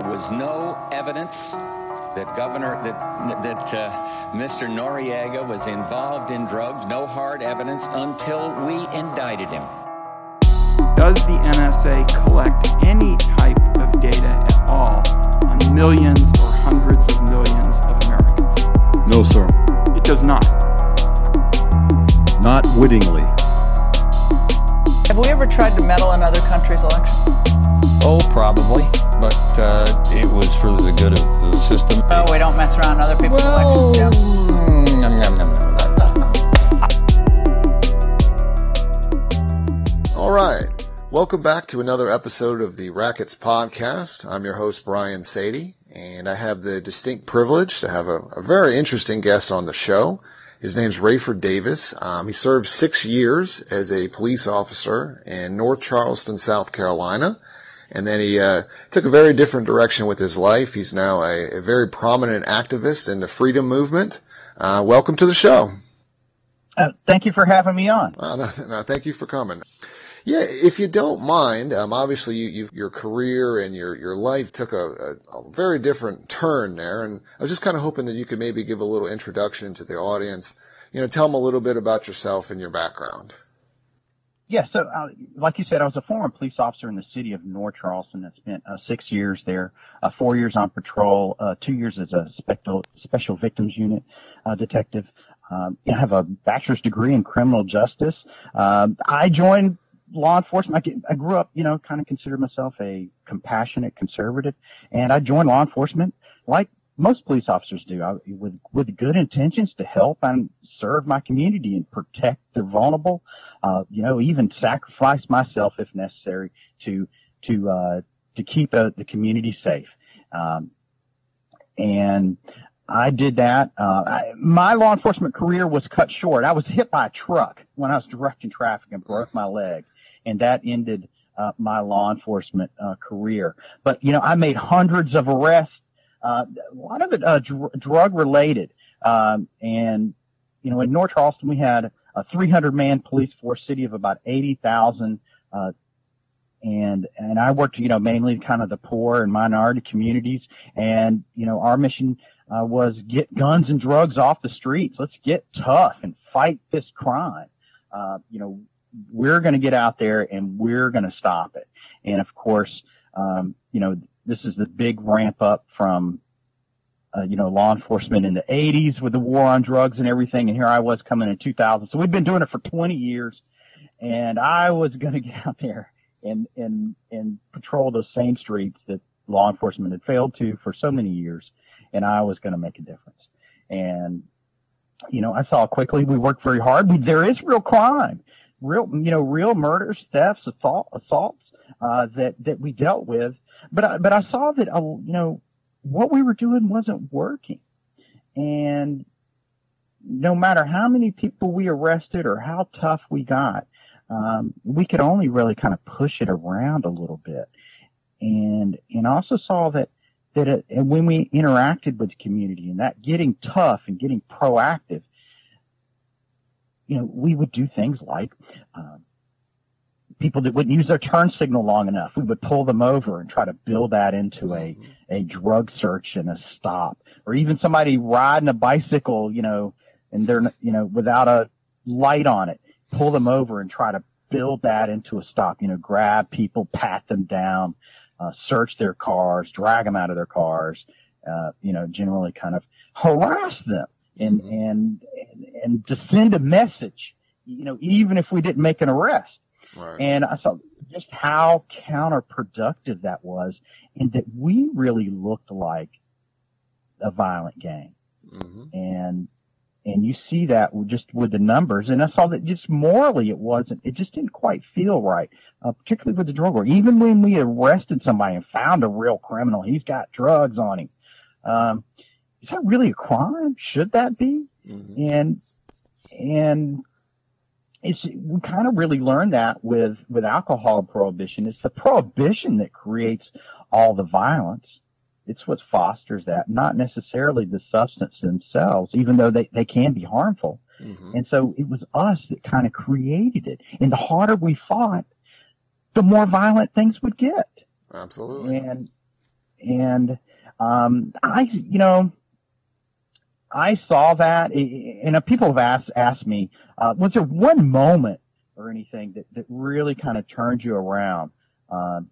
There was no evidence that Governor that that uh, Mr. Noriega was involved in drugs. No hard evidence until we indicted him. Does the NSA collect any type of data at all on millions or hundreds of millions of Americans? No, sir. It does not. Not wittingly. Have we ever tried to meddle in other countries' elections? Oh, probably, but uh, it was for the good of the system. Oh, we don't mess around other people's well, elections, Jim. mm, nom, nom, nom, nom. All right. Welcome back to another episode of the Rackets Podcast. I'm your host, Brian Sadie, and I have the distinct privilege to have a, a very interesting guest on the show. His name's Rayford Davis. Um, he served six years as a police officer in North Charleston, South Carolina. And then he uh, took a very different direction with his life. He's now a, a very prominent activist in the freedom movement. Uh, welcome to the show. Uh, thank you for having me on. Uh, no, no, thank you for coming. Yeah, if you don't mind, um, obviously you, your career and your, your life took a, a, a, very different turn there, and I was just kind of hoping that you could maybe give a little introduction to the audience. You know, tell them a little bit about yourself and your background. Yeah, so uh, like you said, I was a former police officer in the city of North Charleston. I spent uh, six years there, uh, four years on patrol, uh, two years as a special special victims unit uh, detective. Um, I have a bachelor's degree in criminal justice. Um, I joined law enforcement. I, I grew up, you know, kind of considered myself a compassionate conservative, and I joined law enforcement like most police officers do, I, with with good intentions to help and serve my community and protect the vulnerable. Uh, you know, even sacrifice myself if necessary to to uh, to keep uh, the community safe. Um, and I did that. Uh, I, my law enforcement career was cut short. I was hit by a truck when I was directing traffic and broke my leg and that ended uh, my law enforcement uh, career. But you know, I made hundreds of arrests, uh, a lot of it dr- drug related. Um, and you know, in North Charleston, we had a 300 man police force, city of about 80,000. Uh, and and I worked, you know, mainly kind of the poor and minority communities. And you know, our mission uh, was get guns and drugs off the streets. Let's get tough and fight this crime. Uh, you know, we're going to get out there and we're going to stop it. And of course, um, you know, this is the big ramp up from, uh, you know, law enforcement in the 80s with the war on drugs and everything. And here I was coming in 2000. So we've been doing it for 20 years. And I was going to get out there and, and, and patrol those same streets that law enforcement had failed to for so many years. And I was going to make a difference. And, you know, I saw quickly we worked very hard. We, there is real crime real, you know, real murders, thefts, assault, assaults, uh, that, that we dealt with. But I, but I saw that, uh, you know, what we were doing wasn't working. And no matter how many people we arrested or how tough we got, um, we could only really kind of push it around a little bit. And, and also saw that, that it, and when we interacted with the community and that getting tough and getting proactive, you know, we would do things like, uh, people that wouldn't use their turn signal long enough, we would pull them over and try to build that into a, a drug search and a stop. Or even somebody riding a bicycle, you know, and they're, you know, without a light on it, pull them over and try to build that into a stop, you know, grab people, pat them down, uh, search their cars, drag them out of their cars, uh, you know, generally kind of harass them and, mm-hmm. and, and to send a message, you know, even if we didn't make an arrest. Right. And I saw just how counterproductive that was and that we really looked like a violent gang. Mm-hmm. And, and you see that just with the numbers. And I saw that just morally it wasn't, it just didn't quite feel right, uh, particularly with the drug war. Even when we arrested somebody and found a real criminal, he's got drugs on him. Um, is that really a crime? Should that be? Mm-hmm. And and it's we kind of really learned that with with alcohol prohibition. It's the prohibition that creates all the violence. It's what fosters that, not necessarily the substance themselves, even though they, they can be harmful. Mm-hmm. And so it was us that kind of created it. And the harder we fought, the more violent things would get. Absolutely. And and um, I, you know, I saw that, and people have asked asked me, uh, was there one moment or anything that that really kind of turned you around? Um,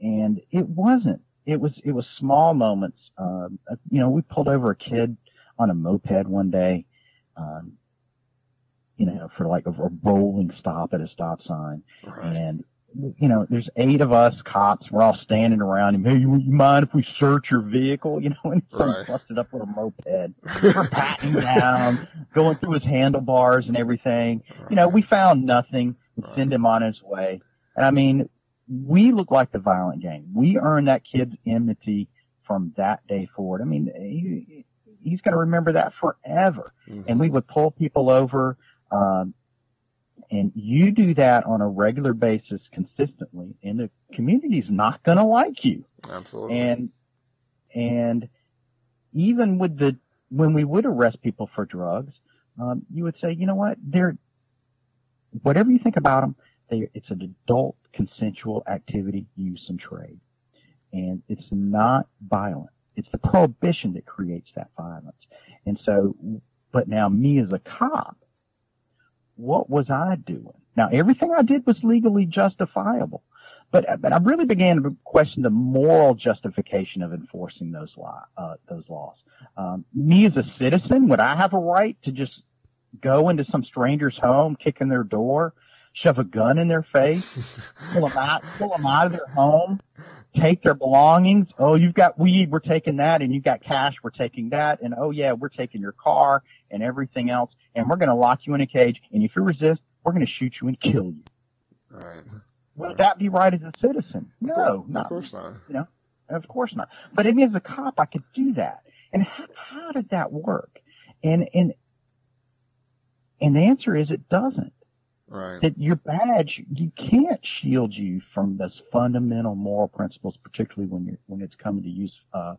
and it wasn't. It was it was small moments. Um, you know, we pulled over a kid on a moped one day, um, you know, for like a, a rolling stop at a stop sign, right. and you know, there's eight of us cops. We're all standing around him. Hey, you, you mind if we search your vehicle? You know, and he's right. busted up with a moped. We're patting down, going through his handlebars and everything. Right. You know, we found nothing. We right. send him on his way. And I mean, we look like the violent gang. We earned that kid's enmity from that day forward. I mean, he, he's going to remember that forever. Mm-hmm. And we would pull people over. Um, and you do that on a regular basis consistently and the community's not going to like you. Absolutely. And, and even with the, when we would arrest people for drugs, um, you would say, you know what, they're, whatever you think about them, they, it's an adult consensual activity, use and trade. And it's not violent. It's the prohibition that creates that violence. And so, but now me as a cop, what was I doing? Now, everything I did was legally justifiable, but but I really began to question the moral justification of enforcing those law uh, those laws. Um, me as a citizen, would I have a right to just go into some stranger's home, kick in their door, shove a gun in their face, pull them out, pull them out of their home, take their belongings? Oh, you've got weed, we're taking that, and you've got cash, we're taking that, and oh yeah, we're taking your car and everything else and we're going to lock you in a cage. And if you resist, we're going to shoot you and kill you. Right. Would that be right as a citizen? No, of course not. You know, of course not. But I mean, as a cop, I could do that. And how, how did that work? And and and the answer is it doesn't. Right. That your badge, you can't shield you from those fundamental moral principles, particularly when you're when it's coming to use uh,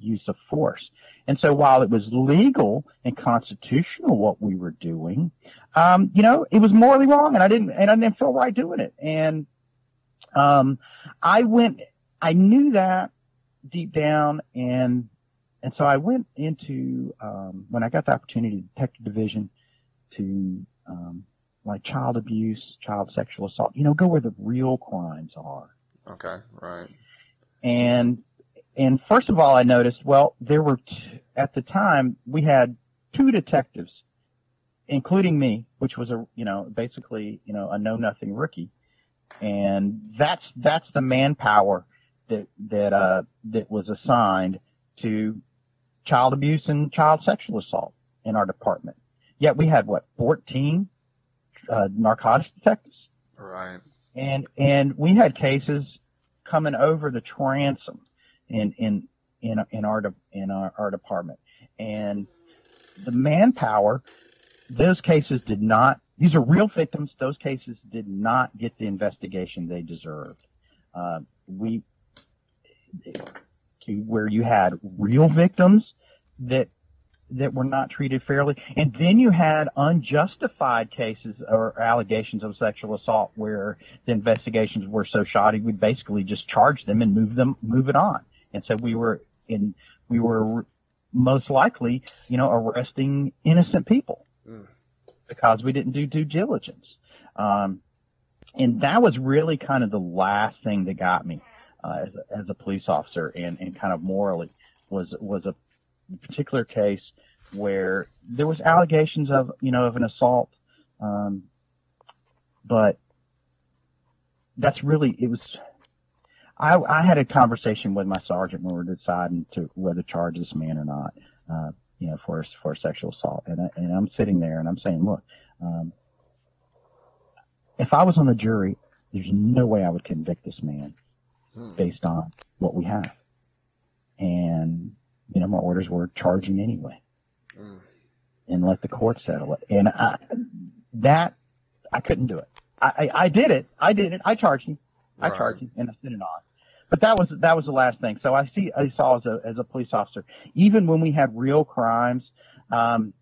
use of force. And so while it was legal and constitutional what we were doing, um, you know, it was morally wrong and I didn't, and I didn't feel right doing it. And, um, I went, I knew that deep down and, and so I went into, um, when I got the opportunity, to detective division to, um, like child abuse, child sexual assault, you know, go where the real crimes are. Okay, right. And and first of all, I noticed, well, there were, t- at the time, we had two detectives, including me, which was a, you know, basically, you know, a know nothing rookie. And that's, that's the manpower that, that, uh, that was assigned to child abuse and child sexual assault in our department. Yet we had what, 14, uh, narcotics detectives? Right. And, and we had cases coming over the transom in in in in our in our, our department, and the manpower. Those cases did not. These are real victims. Those cases did not get the investigation they deserved. Uh, we to where you had real victims that that were not treated fairly. And then you had unjustified cases or allegations of sexual assault where the investigations were so shoddy, we basically just charged them and move them, move it on. And so we were in, we were most likely, you know, arresting innocent people mm. because we didn't do due diligence. Um, and that was really kind of the last thing that got me, uh, as, a, as a police officer and, and kind of morally was, was a particular case where there was allegations of, you know, of an assault. Um, but that's really, it was, I, I had a conversation with my sergeant when we were deciding to whether to charge this man or not, uh, you know, for for sexual assault. And I, and I'm sitting there and I'm saying, look, um, if I was on the jury, there's no way I would convict this man hmm. based on what we have. And you know, my orders were charging anyway, hmm. and let the court settle it. And I, that I couldn't do it. I, I, I did it. I did it. I charged him. Right. I charged him, and I sent it on but that was that was the last thing. So I see I saw as a as a police officer, even when we had real crimes, um,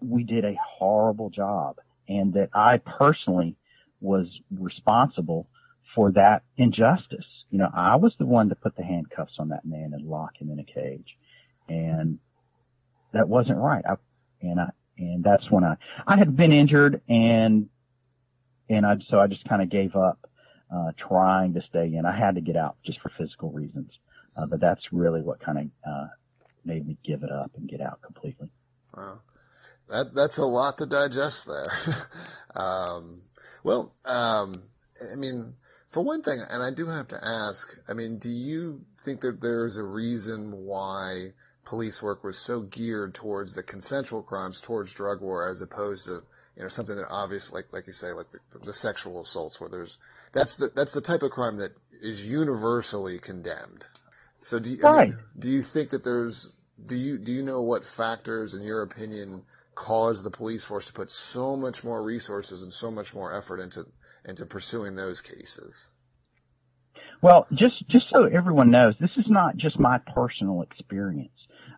we did a horrible job, and that I personally was responsible for that injustice. you know, I was the one to put the handcuffs on that man and lock him in a cage. And that wasn't right. I, and I, and that's when I, I had been injured and, and I, so I just kind of gave up, uh, trying to stay in. I had to get out just for physical reasons. Uh, but that's really what kind of, uh, made me give it up and get out completely. Wow. That, that's a lot to digest there. um, well, um, I mean, for one thing, and I do have to ask, I mean, do you think that there's a reason why police work was so geared towards the consensual crimes, towards drug war, as opposed to, you know, something that obvious, like, like you say, like the, the sexual assaults where there's, that's the, that's the type of crime that is universally condemned. So do you, I mean, do you think that there's, do you, do you know what factors, in your opinion, cause the police force to put so much more resources and so much more effort into, into pursuing those cases? Well, just just so everyone knows, this is not just my personal experience.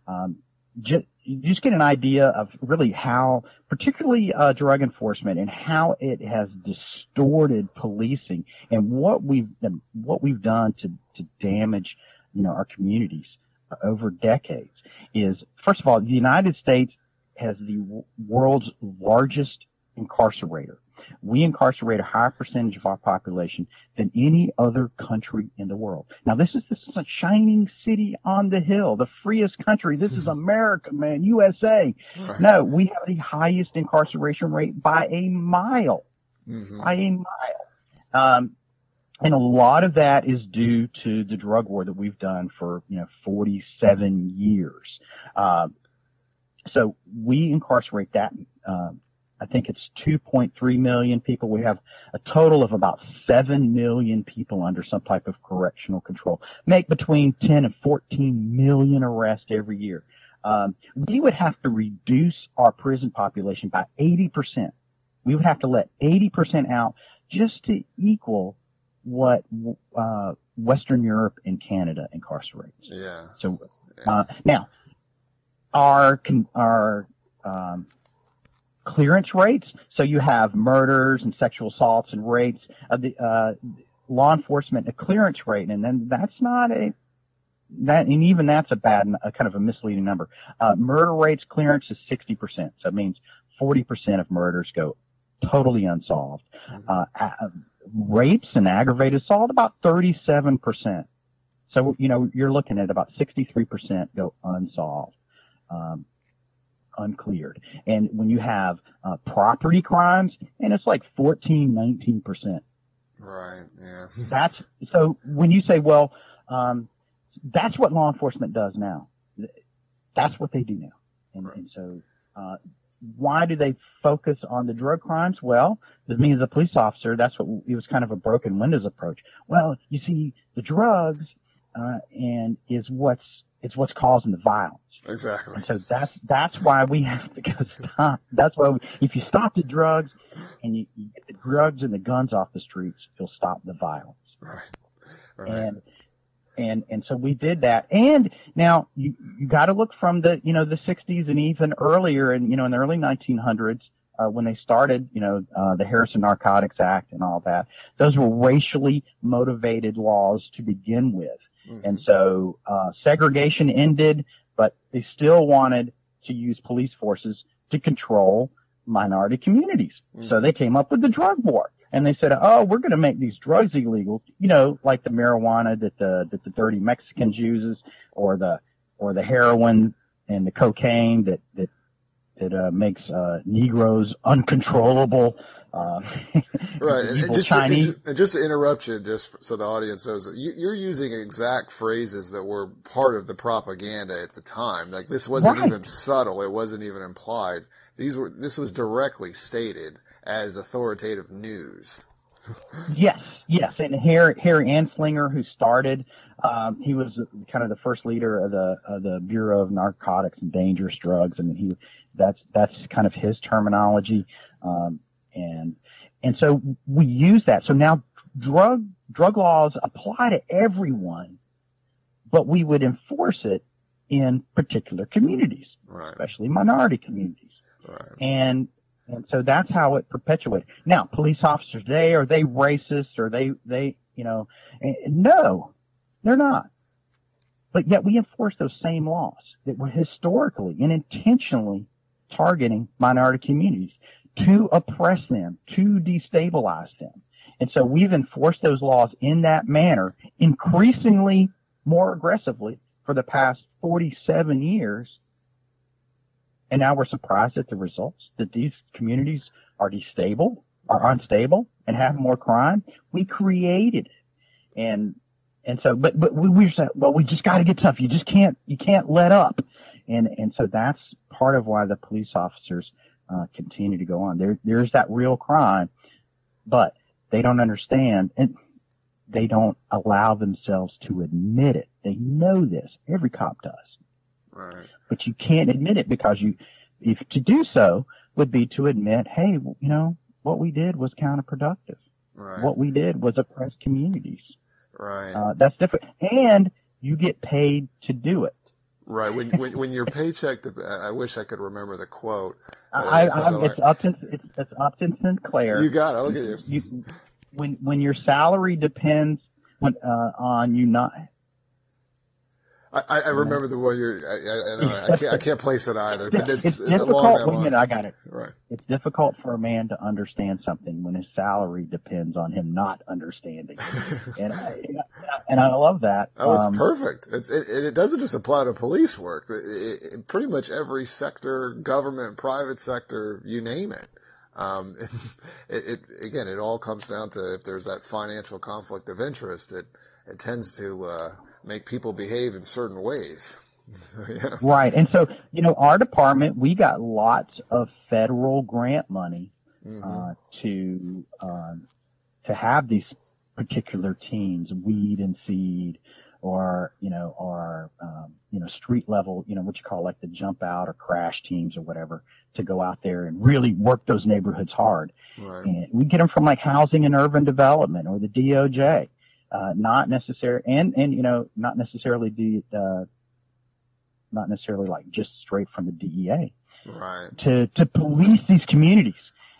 Um, just, just get an idea of really how, particularly uh, drug enforcement, and how it has distorted policing, and what we've what we've done to to damage, you know, our communities uh, over decades. Is first of all, the United States has the world's largest incarcerator. We incarcerate a higher percentage of our population than any other country in the world. Now this is this is a shining city on the hill, the freest country. This is America, man, USA. No, we have the highest incarceration rate by a mile. By a mile. Um, and a lot of that is due to the drug war that we've done for, you know, 47 years. Uh, so we incarcerate that, uh, I think it's 2.3 million people. We have a total of about 7 million people under some type of correctional control. Make between 10 and 14 million arrests every year. Um, we would have to reduce our prison population by 80%. We would have to let 80% out just to equal what uh, Western Europe and Canada incarcerates. Yeah. So uh, now, our our um, clearance rates. So you have murders and sexual assaults and rapes. Of the uh, law enforcement a clearance rate, and then that's not a that, and even that's a bad, a kind of a misleading number. Uh, murder rates clearance is 60%. So it means 40% of murders go totally unsolved. Uh, a- rapes and aggravated assault about 37%. So, you know, you're looking at about 63% go unsolved, um, uncleared. And when you have, uh, property crimes, and it's like 14, 19%. Right. Yeah. That's, so when you say, well, um, that's what law enforcement does now. That's what they do now. And, and so, uh, why do they focus on the drug crimes? Well, to me as a police officer, that's what it was kind of a broken windows approach. Well, you see, the drugs, uh, and is what's, it's what's causing the violence. Exactly. And so that's, that's why we have to go stop. That's why we, if you stop the drugs and you, you get the drugs and the guns off the streets, you'll stop the violence. Right. Right. And, and, and so we did that. And now you, you got to look from the, you know, the 60s and even earlier and, you know, in the early 1900s, uh, when they started, you know, uh, the Harrison Narcotics Act and all that, those were racially motivated laws to begin with. And so, uh, segregation ended, but they still wanted to use police forces to control minority communities. Mm. So they came up with the drug war and they said, "Oh, we're going to make these drugs illegal." You know, like the marijuana that the that the dirty Mexicans uses, or the or the heroin and the cocaine that that that uh, makes uh, Negroes uncontrollable. Uh, Right. And, just, to, and Chinese. ju- and just to interrupt you, just so the audience knows, you, you're using exact phrases that were part of the propaganda at the time. Like this wasn't Right. even subtle. It wasn't even implied. These were, this was directly stated as authoritative news. Yes, yes, and Harry Harry Anslinger, who started, um, he was kind of the first leader of the of the Bureau of Narcotics and Dangerous Drugs, and he that's that's kind of his terminology, um, and and so we use that. So now drug drug laws apply to everyone, but we would enforce it in particular communities, Right. especially minority communities Right. and and so that's how it perpetuated. Now, police officers today are they racist? Are they they you know, no, they're not. But yet we enforce those same laws that were historically and intentionally targeting minority communities to oppress them, to destabilize them. And so we've enforced those laws in that manner, increasingly more aggressively for the past 47 years. And now we're surprised at the results that these communities are destable, are unstable, and have more crime. We created. And, and so, but, but we, we said, well, we just got to get tough. You just can't, you can't let up. And, and so that's part of why the police officers uh, continue to go on. There, there's that real crime, but they don't understand and they don't allow themselves to admit it. They know this. Every cop does. Right. But you can't admit it because you, if to do so would be to admit, hey, you know, what we did was counterproductive. Right. What we did was oppress communities. Right. Uh, that's different. And you get paid to do it. Right. When, when, when your paycheck, I wish I could remember the quote. I, I, it's Upton, it's, it's Upton Sinclair. You got it. Look at you. you when, when your salary depends when, uh, on you not, I, I remember the one you're. I, I, I, can't, I can't place it either, but it's, it's difficult. Wait a minute, I got it. Right. It's difficult for a man to understand something when his salary depends on him not understanding. and I, and I love that. Oh, it's um, perfect. It's it, it doesn't just apply to police work. It, it, pretty much every sector, government, private sector, you name it. Um, it, again, it all comes down to if there's that financial conflict of interest, it it tends to. Uh, make people behave in certain ways. So, yeah. Right. And so, you know, our department, we got lots of federal grant money mm-hmm. uh, to uh, to have these particular teams, weed and seed, or you know, or um, you know, street level, you know, what you call like the jump out or crash teams or whatever, to go out there and really work those neighborhoods hard. Right. And we get them from like housing and urban development or the DOJ uh, not necessary, and and you know, not necessarily the, uh, not necessarily like just straight from the DEA, right? To to police these communities,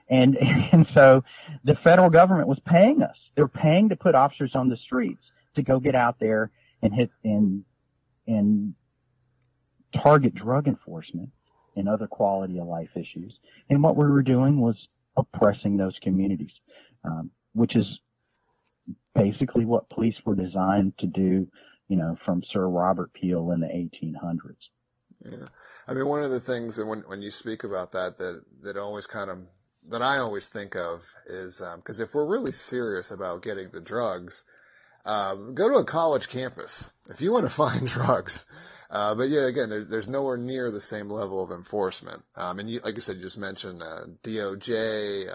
and and so the federal government was paying us. They're paying to put officers on the streets to go get out there and hit and and target drug enforcement and other quality of life issues. And what we were doing was oppressing those communities, um, which is basically what police were designed to do, you know, from Sir Robert Peel in the 1800s. Yeah. I mean, one of the things that when, when you speak about that, that, that always kind of, that I always think of is, um, cause if we're really serious about getting the drugs, um, go to a college campus if you want to find drugs. Uh, but yeah, again, there's, there's nowhere near the same level of enforcement. Um, and you, like I said, you just mentioned, uh, DOJ,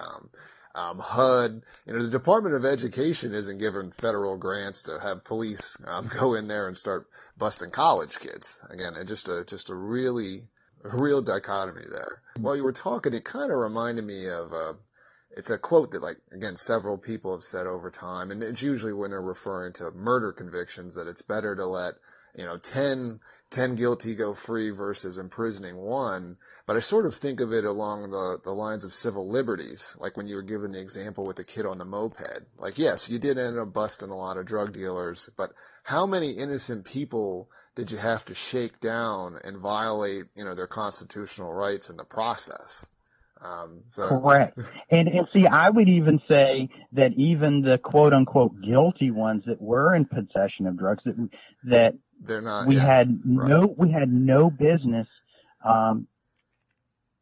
um, HUD, you know, the Department of Education isn't given federal grants to have police um, go in there and start busting college kids. Again, just a just a really real dichotomy there. While you were talking, it kind of reminded me of uh, it's a quote that like again several people have said over time, and it's usually when they're referring to murder convictions that it's better to let you know 10, 10 guilty go free versus imprisoning one but I sort of think of it along the, the lines of civil liberties, like when you were given the example with the kid on the moped. Like, yes, you did end up busting a lot of drug dealers, but how many innocent people did you have to shake down and violate, you know, their constitutional rights in the process? Um, so. Correct. And, and see, I would even say that even the quote unquote guilty ones that were in possession of drugs that, that they're not, we yeah, had right. no, we had no business, um,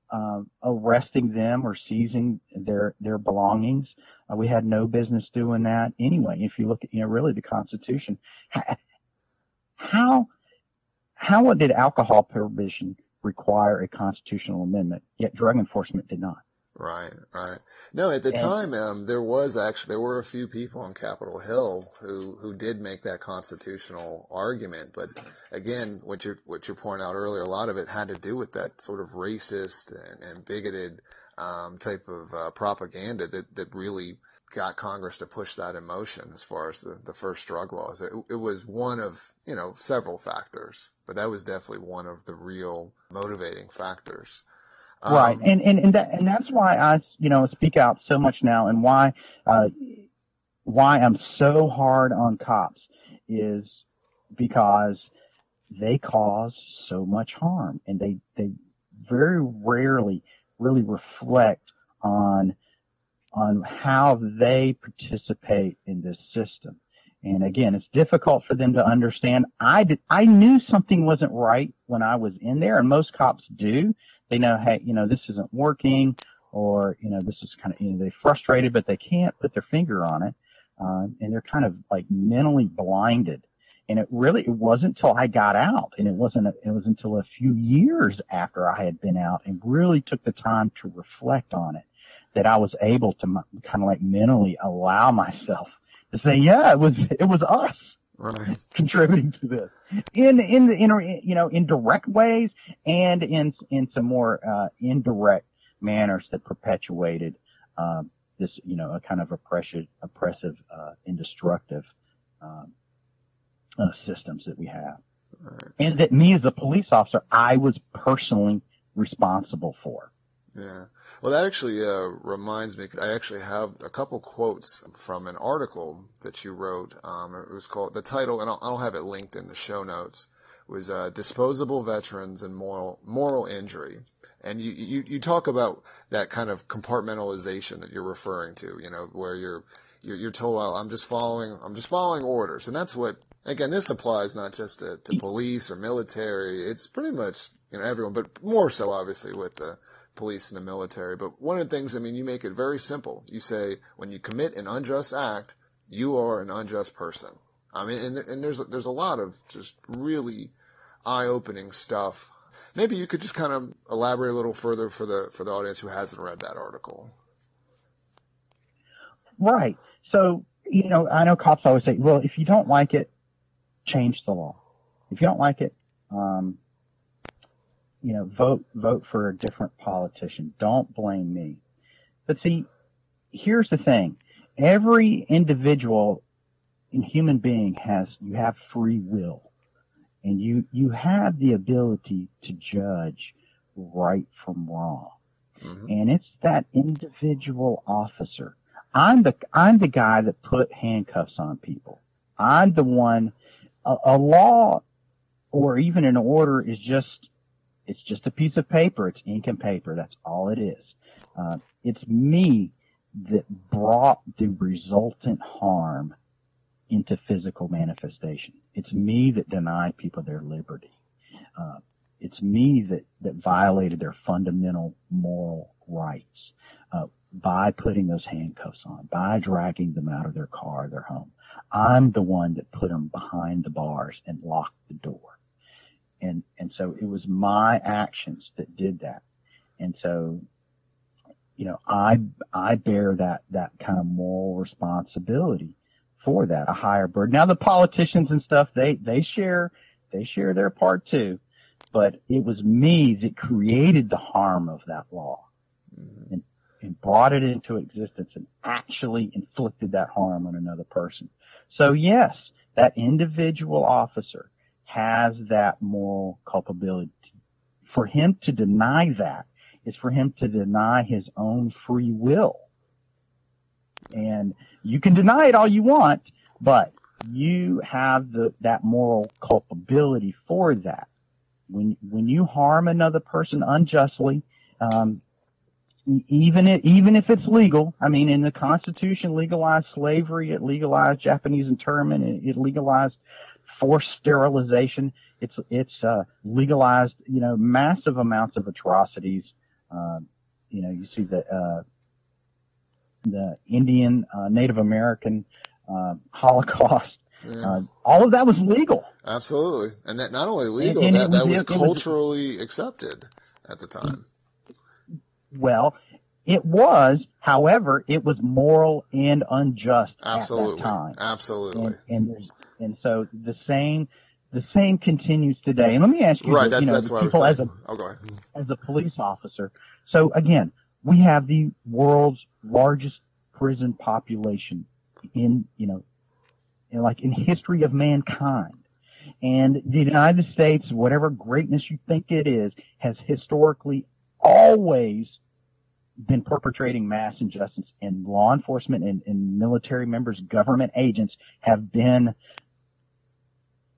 uh, arresting them or seizing their their belongings. Uh, we had no business doing that anyway. If you look at you know really the Constitution, how how did alcohol prohibition require a constitutional amendment? Yet drug enforcement did not. Right, right. No, at the and, time, um, there was actually there were a few people on Capitol Hill who who did make that constitutional argument, but again, what you what you point out earlier, a lot of it had to do with that sort of racist and, and bigoted um, type of uh, propaganda that that really got Congress to push that in motion as far as the, the first drug laws. It, it was one of, you know, several factors, but that was definitely one of the real motivating factors. Um, right, and and and, that, and that's why I you know speak out so much now, and why uh, why I'm so hard on cops is because they cause so much harm and they, they very rarely really reflect on, on how they participate in this system. And again, it's difficult for them to understand. I did, I knew something wasn't right when I was in there and most cops do. They know, hey, you know, this isn't working or, you know, this is kind of, you know, they're frustrated, but they can't put their finger on it. Uh, and they're kind of like mentally blinded. And it really, it wasn't until I got out and it wasn't, it was until a few years after I had been out and really took the time to reflect on it that I was able to kind of like mentally allow myself to say, yeah, it was, it was us. Right. contributing to this in in the in you know in direct ways and in in some more uh, indirect manners that perpetuated um, this, you know, a kind of oppressive, oppressive uh, and destructive um, uh, systems that we have. Right. And that me as a police officer, I was personally responsible for. Yeah. Well, that actually uh, reminds me. I actually have a couple quotes from an article that you wrote. Um, it was called the title, and I'll, I'll, have it linked in the show notes. Was uh, "Disposable Veterans and Moral Moral Injury," and you, you you talk about that kind of compartmentalization that you're referring to, you know, where you're, you're, you're told, well, I'm just following, I'm just following orders. And that's what, again, this applies not just to, to police or military. It's pretty much, you know, everyone, but more so obviously with the police and the military. But one of the things, I mean, you make it very simple. You say, when you commit an unjust act, you are an unjust person. I mean, and, and there's, there's a lot of just really eye-opening stuff maybe you could just kind of elaborate a little further for the for the audience who hasn't read that article. Right. So you know, I know cops always say, "Well, if you don't like it, change the law. If you don't like it, um, you know, vote vote for a different politician. Don't blame me." But see, here's the thing: every individual and human being has you have free will and you you have the ability to judge right from wrong mm-hmm. and it's that individual officer i'm the i'm the guy that put handcuffs on people i'm the one a, a law or even an order is just it's just a piece of paper it's ink and paper that's all it is uh, it's me that brought the resultant harm into physical manifestation. It's me that denied people their liberty. Uh, it's me that, that violated their fundamental moral rights uh, by putting those handcuffs on, by dragging them out of their car, their home. I'm the one that put them behind the bars and locked the door. And, and so it was my actions that did that. And so, you know, I, I bear that, that kind of moral responsibility for that, a higher burden. Now the politicians and stuff, they, they share, they share their part too, but it was me that created the harm of that law mm-hmm. and, and brought it into existence and actually inflicted that harm on another person. So yes, that individual officer has that moral culpability. For him to deny that is for him to deny his own free will. And you can deny it all you want, but you have the, that moral culpability for that. When, when you harm another person unjustly, um, even if, even if it's legal, I mean, in the Constitution legalized slavery, it legalized Japanese internment, it, it legalized forced sterilization. It's it's uh, legalized, you know, massive amounts of atrocities. Uh, you know, you see the uh, the Indian, uh, Native American uh, Holocaust. Yeah. Uh, all of that was legal. Absolutely, and that not only legal, and, and that, was, that was culturally was, accepted at the time. Well, it was. However, it was moral and unjust Absolutely. at that time. Absolutely. And, and, and so the same the same continues today. And let me ask you, right? You know, that's what people as a oh, as a police officer. So again, we have the world's largest prison population in, you know, in like in history of mankind. And the United States, whatever greatness you think it is, has historically always been perpetrating mass injustice, and law enforcement and, and military members, government agents have been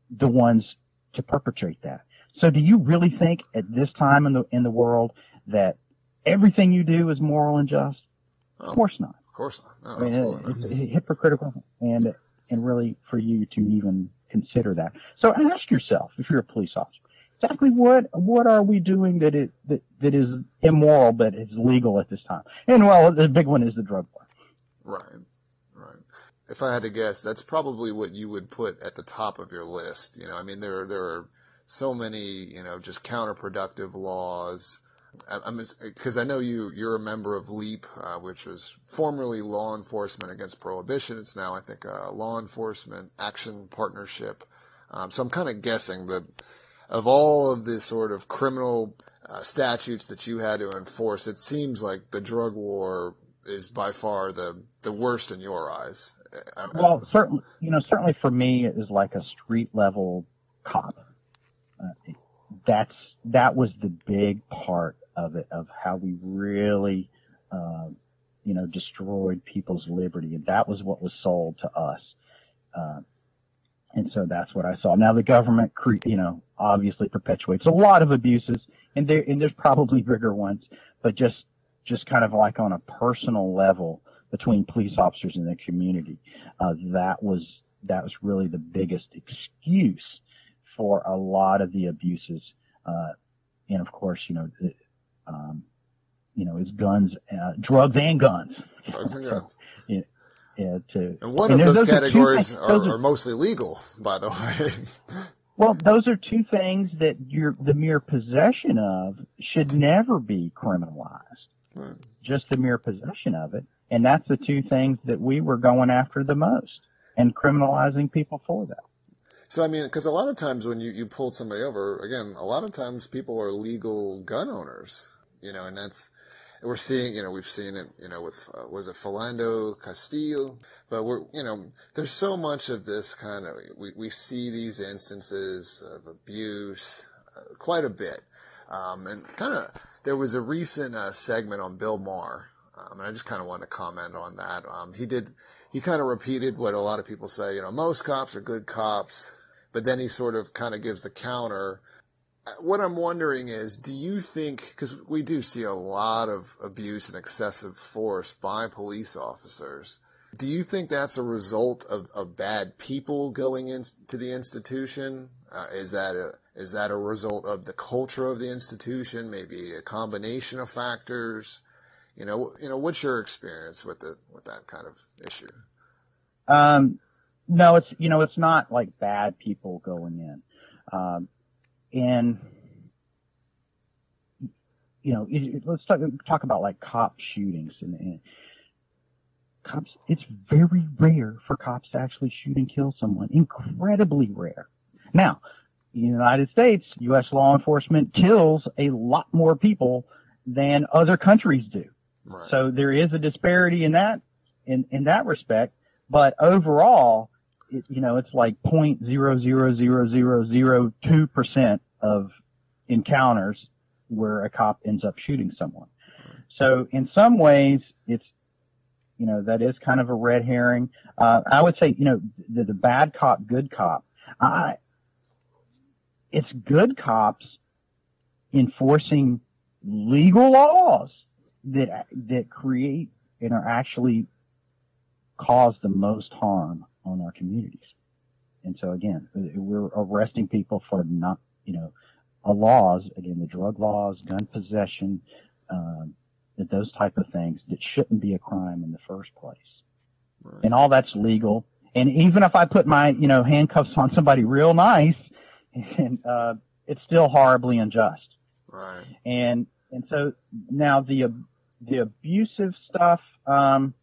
the ones to perpetrate that. So, do you really think at this time in the in the world that everything you do is moral and just? Of course not. Of course not. I mean, it's hypocritical and and really for you to even consider that. So ask yourself if you're a police officer, exactly what what are we doing that it that, that is immoral but is legal at this time? And well, the big one is the drug war. Right. If I had to guess, that's probably what you would put at the top of your list. You know, I mean, there there are so many, you know, just counterproductive laws. I'm because I know you you're a member of LEAP, uh, which was formerly Law Enforcement Against Prohibition. It's now I think a Law Enforcement Action Partnership. Um, so I'm kind of guessing that of all of the sort of criminal uh, statutes that you had to enforce, it seems like the drug war is by far the the worst in your eyes. Well, certainly, you know, certainly for me, it is like a street level cop. Uh, that's that was the big part of it, of how we really, uh, you know, destroyed people's liberty, and that was what was sold to us. Uh, and so that's what I saw. Now the government, cre- you know, obviously perpetuates a lot of abuses, and there and there's probably bigger ones, but just just kind of like on a personal level between police officers and the community, uh, that was that was really the biggest excuse for a lot of the abuses. Uh, and of course, you know, um, you know, is guns, uh, drugs and guns. Drugs and guns. yeah, yeah, to, and one and of those, those categories are, are, are, are, mostly legal, by the way. well, those are two things that your the mere possession of should never be criminalized. Right. Just the mere possession of it, and that's the two things that we were going after the most, and criminalizing people for that. So I mean, because a lot of times when you you pulled somebody over, again, a lot of times people are legal gun owners you know, and that's, we're seeing, you know, we've seen it, you know, with, uh, was it Philando Castile? But we're, you know, there's so much of this kind of, we, we see these instances of abuse uh, quite a bit. Um, and kind of, there was a recent uh, segment on Bill Maher, um, and I just kind of wanted to comment on that. Um, he did, he kind of repeated what a lot of people say, you know, most cops are good cops, but then he sort of kind of gives the counter what I'm wondering is, do you think, because we do see a lot of abuse and excessive force by police officers, do you think that's a result of, of bad people going into the institution? Uh, is that a is that a result of the culture of the institution? Maybe a combination of factors. You know, you know, what's your experience with the with that kind of issue? Um, no, it's you know, it's not like bad people going in. Um, and you know, let's talk, talk about like cop shootings and, and, cops. It's very rare for cops to actually shoot and kill someone. Incredibly rare. Now, in the United States, U.S. law enforcement kills a lot more people than other countries do. So there is a disparity in that, in, in that respect. But overall, it, you know, it's like point zero zero zero zero zero two percent of encounters where a cop ends up shooting someone. So in some ways, it's you know that is kind of a red herring. Uh, I would say you know the, the bad cop, good cop. I, it's good cops enforcing legal laws that that create and are actually cause the most harm on our communities. And so again, we're arresting people for not, you know, laws, again, the drug laws, gun possession, um, those type of things that shouldn't be a crime in the first place. Right. And all that's legal. And even if I put my, you know, handcuffs on somebody real nice, and, uh, it's still horribly unjust. Right. And, and so now the, the abusive stuff, um,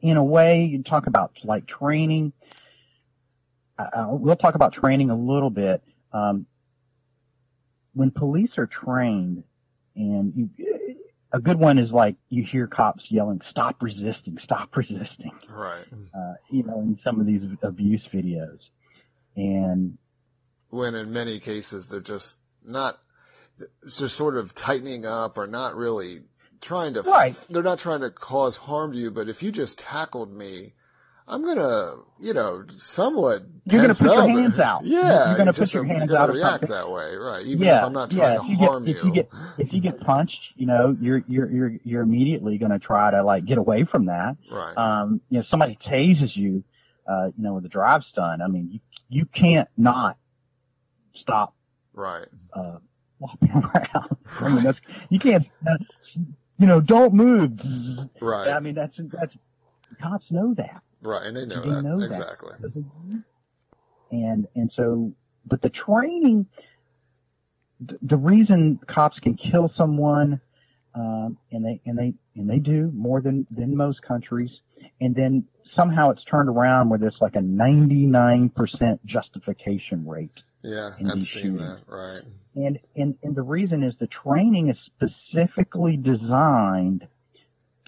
in a way, you talk about like training. Uh, we'll talk about training a little bit. Um, when police are trained, and you, a good one is like you hear cops yelling, "Stop resisting! Stop resisting!" Right. Uh, you know, in some of these abuse videos, and when in many cases they're just not just sort of tightening up or not really trying to, Right. they're not trying to cause harm to you, but if you just tackled me, I'm gonna, you know, somewhat. You're gonna put your hands out. Yeah, You're gonna put your hands gonna out react something. that way, right? Even yeah, if I'm not trying If to you get, harm if you get if you get punched, you know, you're you're you're you're immediately going to try to like get away from that. right? Um, you know, somebody tases you, uh, you know, with a drive stun. I mean, you you can't not stop right. uh, walking around. I mean, that's you can't. Uh, you know, don't move. Right. I mean, that's that's cops know that. right. And they know they that. know that. exactly. and and so but the training the reason cops can kill someone um, and they and they and they do more than than most countries and then somehow it's turned around where there's like a 99% justification rate Yeah, I've seen shootings. that. Right. and, and and the reason is the training is specifically designed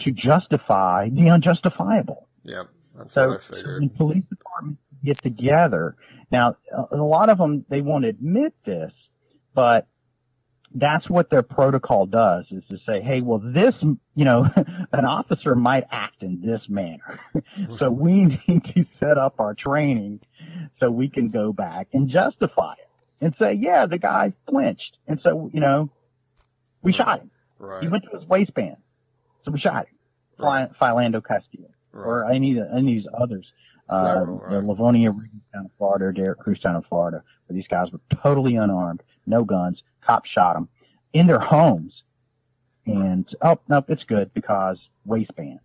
to justify the unjustifiable Yep. That's so what I figured. when police departments get together, now a lot of them they won't admit this, but that's what their protocol does is to say, hey, well, this, you know, an officer might act in this manner. so we need to set up our training so we can go back and justify it and say, yeah, the guy flinched. And so, you know, we shot him. He went to his waistband. So we shot him. Right. Right. Philando Castillo or Right. any of any of these others. Uh, Several, right. Livonia down in Florida, or Derek Cruz down in Florida, where these guys were totally unarmed, no guns. Cops shot them in their homes. And, oh, no, it's good because waistband,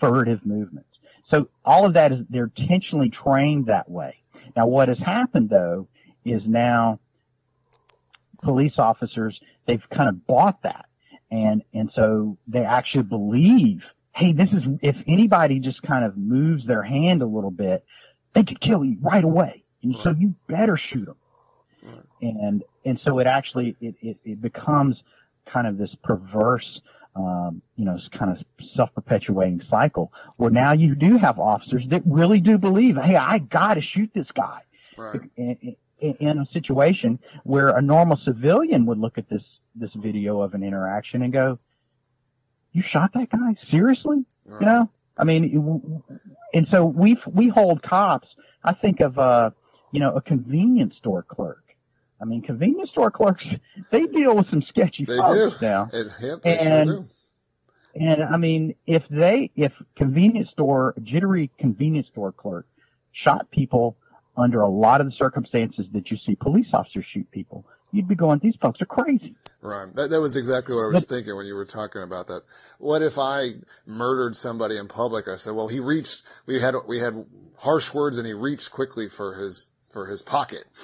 furtive movements. So all of that is, they're intentionally trained that way. Now what has happened though is now police officers, they've kind of bought that. And, and so they actually believe, hey, this is, if anybody just kind of moves their hand a little bit, they could kill you right away. And so you better shoot them. And, and so it actually, it, it, it becomes kind of this perverse, um, you know, it's kind of self-perpetuating cycle where now you do have officers that really do believe, hey, I got to shoot this guy Right. in, in, in a situation where a normal civilian would look at this this video of an interaction and go, "You shot that guy seriously?" Right. You know, I mean, and so we we hold cops. I think of uh, you know, a convenience store clerk. I mean, convenience store clerks they deal with some sketchy They do. folks now. It, yep, they And- sure do. And I mean, if they, if convenience store, jittery convenience store clerk shot people under a lot of the circumstances that you see police officers shoot people, you'd be going, these folks are crazy. Right. That, that was exactly what I was thinking when you were talking about that. What if I murdered somebody in public? I said, well, he reached, we had, we had harsh words and he reached quickly for his, for his pocket.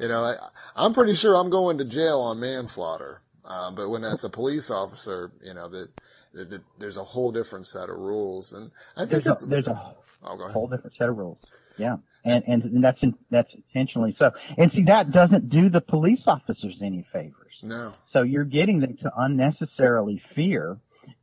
You know, I, I'm pretty sure I'm going to jail on manslaughter. Uh, but when that's a police officer, you know, that, that, that there's a whole different set of rules. And I think There's a, there's a oh, whole different set of rules. Yeah. And, and, and that's, in, that's intentionally so. And see, that doesn't do the police officers any favors. No. So you're getting them to unnecessarily fear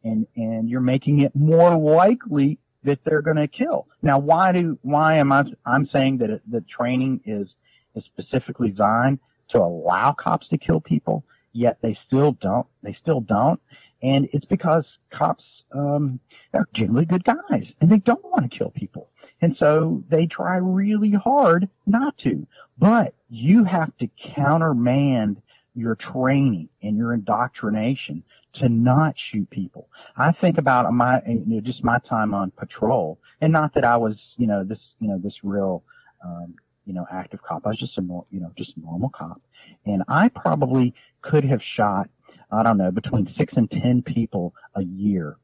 and, and you're making it more likely that they're going to kill. Now, why do, why am I, I'm saying that the training is, is specifically designed to allow cops to kill people, yet they still don't, they still don't. And it's because cops, um, are generally good guys and they don't want to kill people. And so they try really hard not to, but you have to countermand your training and your indoctrination to not shoot people. I think about my, you know, just my time on patrol and not that I was, you know, this, you know, this real, um, you know, active cop. I was just a, you know, just normal cop. And I probably could have shot, I don't know, between six and 10 people a year,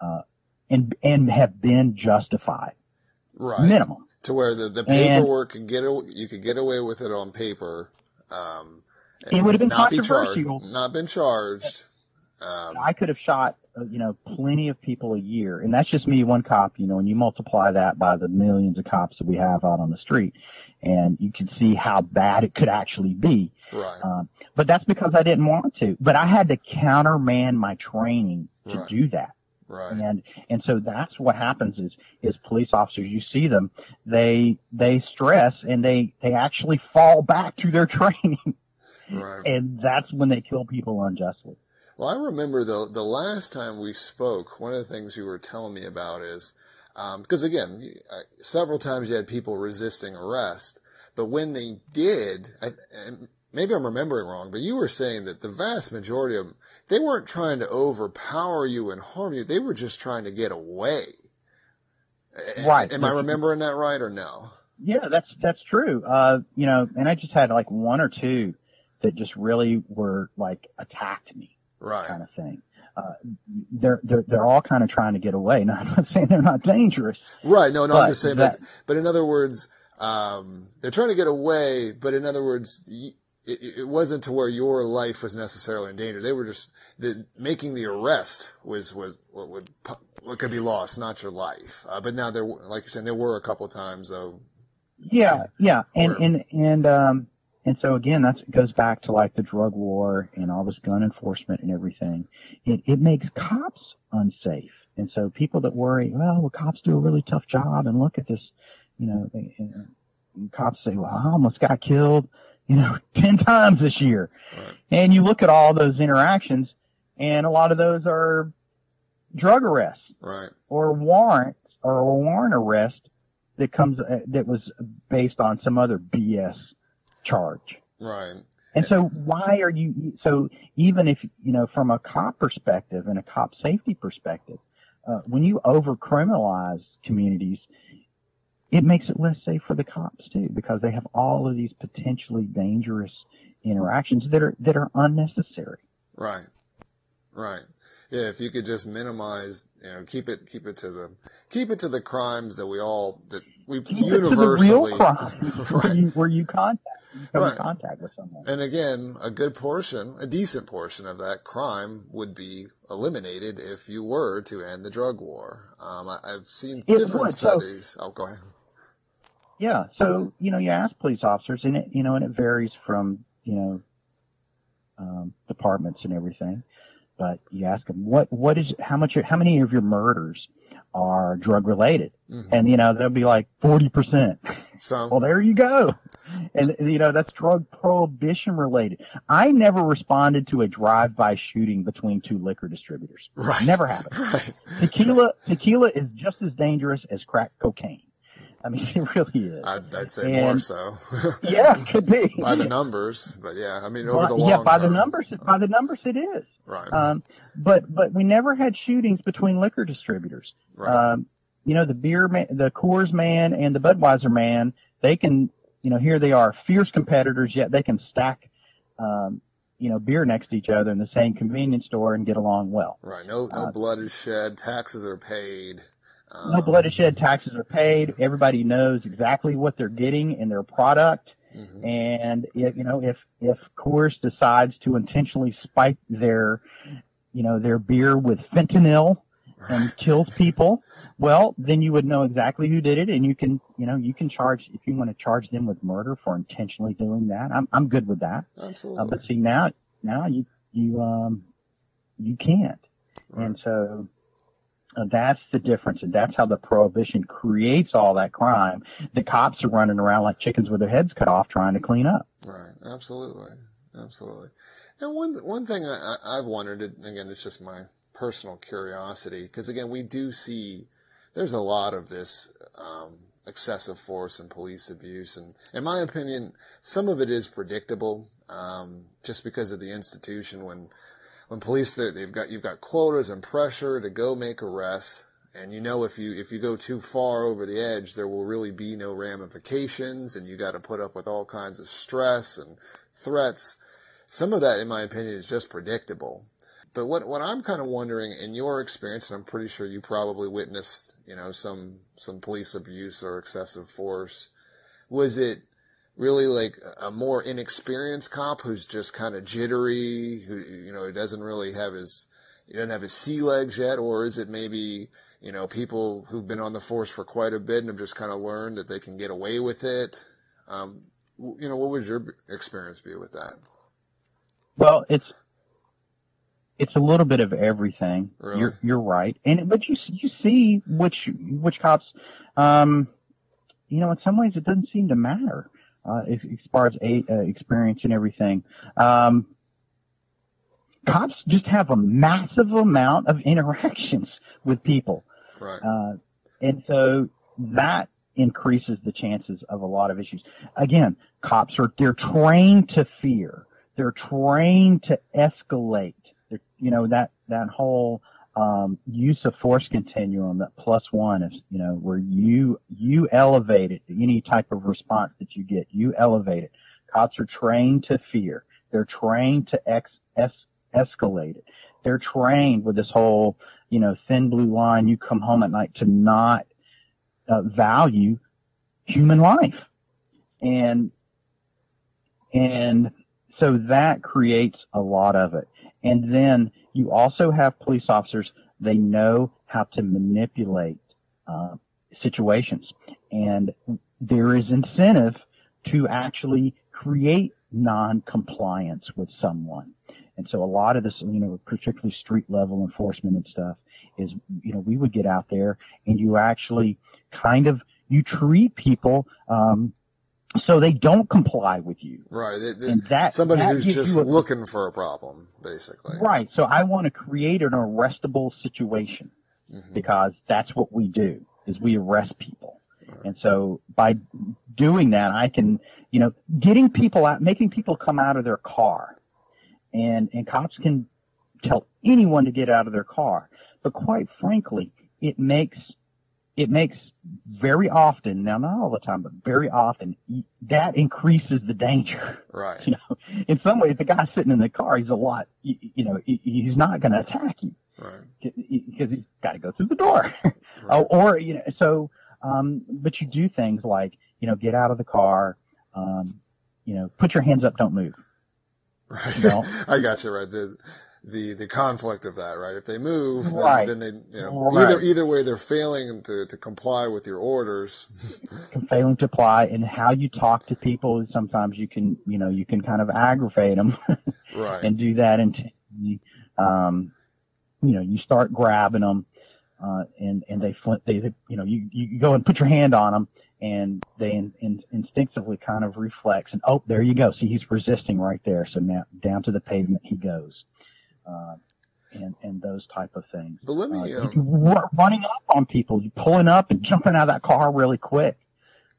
uh, and, and have been justified. Right. Minimum. To where the, the And- paperwork could get, you could get away with it on paper. Um, It would have been not be charged, not been charged. Um, I could have shot, uh, you know, plenty of people a year, and that's just me, one cop. You know, and you multiply that by the millions of cops that we have out on the street, and you can see how bad it could actually be. right. Um, but that's because I didn't want to. But I had to countermand my training to Right. do that. right. And and so that's what happens is is police officers you see them they they stress and they they actually fall back to their training Right. and that's when they kill people unjustly. Well, I remember the the last time we spoke, one of the things you were telling me about is because again, I, several times you had people resisting arrest, but when they did, I, and maybe I'm remembering wrong, but you were saying that the vast majority of them, they weren't trying to overpower you and harm you; they were just trying to get away. Right. Am I remembering that right or no? Yeah, that's that's true. Uh, you know, and I just had like one or two that just really were like attacked me. Right. kind of thing. Uh, they're they're they're all kind of trying to get away. Now, I'm not saying they're not dangerous. Right. No, no, I'm just saying, that- but, but in other words, um, they're trying to get away, but in other words, y- it, it wasn't to where your life was necessarily in danger. They were just, the, making the arrest was, was what would, what could be lost, not your life. Uh, but now there, like you're saying, there were a couple of times though. Yeah, yeah, and Or- and and um and so again, that's it goes back to like the drug war and all this gun enforcement and everything. It it makes cops unsafe, and so people that worry, well, well, cops do a really tough job, and look at this, you know, they, cops say, well, I almost got killed, you know, ten times this year, Right. and you look at all those interactions, and a lot of those are drug arrests Right. or warrants or a warrant arrest that comes uh, that was based on some other BS charge. Right. And so why are you so even if you know from a cop perspective and a cop safety perspective, uh, when you over criminalize communities, it makes it less safe for the cops too because they have all of these potentially dangerous interactions that are that are unnecessary. Right. Right. Yeah, if you could just minimize, you know, keep it, keep it to the, keep it to the crimes that we all, that we universally, the real crimes where Right. you where you contact you come Right. in contact with someone. And again, a good portion, a decent portion of that crime would be eliminated if you were to end the drug war. Um, I, I've seen It different would, so- studies. oh, go ahead. Yeah. So, you know, you ask police officers and it, you know, and it varies from, you know, um, departments and everything, but you ask them what, what is, how much, how many of your murders are drug related? Mhm. And, you know, they'll be like 40%. So, Well, there you go. And, you know, that's drug prohibition related. I never responded to a drive-by shooting between two liquor distributors. right. Never happened. Right. Tequila, tequila is just as dangerous as crack cocaine. I mean, it really is. I'd, I'd say more And- so Yeah, it could be. by the numbers, but yeah, I mean, over Well, the long yeah, by term. the numbers, by the numbers, it is. Right. Um, but but we never had shootings between liquor distributors. Right. Um, you know, the beer man, the Coors man, and the Budweiser man, they can, you know, here they are, fierce competitors, yet they can stack, um, you know, beer next to each other in the same convenience store and get along well. right. No, no uh, blood is shed. Taxes are paid. Um, No blood is shed, taxes are paid. Everybody knows exactly what they're getting in their product. mhm. And if, you know, if, if Coors decides to intentionally spike their, you know, their beer with fentanyl and kills people, well, then you would know exactly who did it and you can, you know, you can charge, if you want to charge them with murder for intentionally doing that, I'm, I'm good with that. Absolutely. Uh, but see now, now you, you, um, you can't. And so, uh, that's the difference, and that's how the prohibition creates all that crime. The cops are running around like chickens with their heads cut off, trying to clean up. Right. Absolutely. Absolutely. And one one thing I, I, I've wondered, and again, it's just my personal curiosity, because again, we do see there's a lot of this um, excessive force and police abuse, and in my opinion, some of it is predictable, um, just because of the institution. When when police they- they've got you've got quotas and pressure to go make arrests. And you know if you if you go too far over the edge, there will really be no ramifications, and you got to put up with all kinds of stress and threats. Some of that, in my opinion, is just predictable. But what what I'm kind of wondering, in your experience, and I'm pretty sure you probably witnessed, you know, some some police abuse or excessive force, was it really like a more inexperienced cop who's just kind of jittery, who you know doesn't really have his he doesn't have his sea legs yet, or is it maybe you know people who've been on the force for quite a bit and have just kind of learned that they can get away with it? Um, you know, what would your experience be with that? Well, it's it's a little bit of everything. Really? You're you're right, and but you you see which which cops, um, you know, in some ways it doesn't seem to matter. uh, as, as far as a, uh, experience and everything. Um, cops just have a massive amount of interactions with people. Right. Uh, and so that increases the chances of a lot of issues. Again, cops are, they're trained to fear. They're trained to escalate. You know, that, that whole, um, use of force continuum, that plus one is, you know, where you, you elevate it, any type of response that you get, you elevate it. Cops are trained to fear. They're trained to ex, es, escalate it. They're trained with this whole, you know, thin blue line, you come home at night to not uh, value human life. And, and so that creates a lot of it. And then you also have police officers, they know how to manipulate uh, situations. And there is incentive to actually create non-compliance with someone. And so a lot of this, you know, particularly street level enforcement and stuff is, you know, we would get out there and you actually kind of, you treat people, um, so they don't comply with you. Right. It- it- And that- somebody that who's just a- looking for a problem, basically. Right. So I want to create an arrestable situation mm-hmm. because that's what we do is we arrest people. And so by doing that, I can, you know, getting people out, making people come out of their car and, and cops can tell anyone to get out of their car. But quite frankly, it makes, it makes very often, now not all the time, but very often, that increases the danger. Right. You know, in some ways, the guy sitting in the car, he's a lot, you, you know, he, he's not going to attack you Right. because he's got to go through the door. or, or, you know, so, um, but you do things like, you know, get out of the car, um, you know, put your hands up, don't move. Right. No. I got you right. The, the, the conflict of that, right? If they move, then, Right. then they, you know, Right. either, either way, they're failing to, to comply with your orders. failing to apply and how you talk to people sometimes you can you know you can kind of aggravate them Right. and do that and um you know you start grabbing them uh and and they flint they they- you know you you go and put your hand on them and they in, in, instinctively kind of reflex and oh there you go see he's resisting right there so now down to the pavement he goes uh and and those type of things But let uh, me, you um, running up on people, you pulling up and jumping out of that car really quick.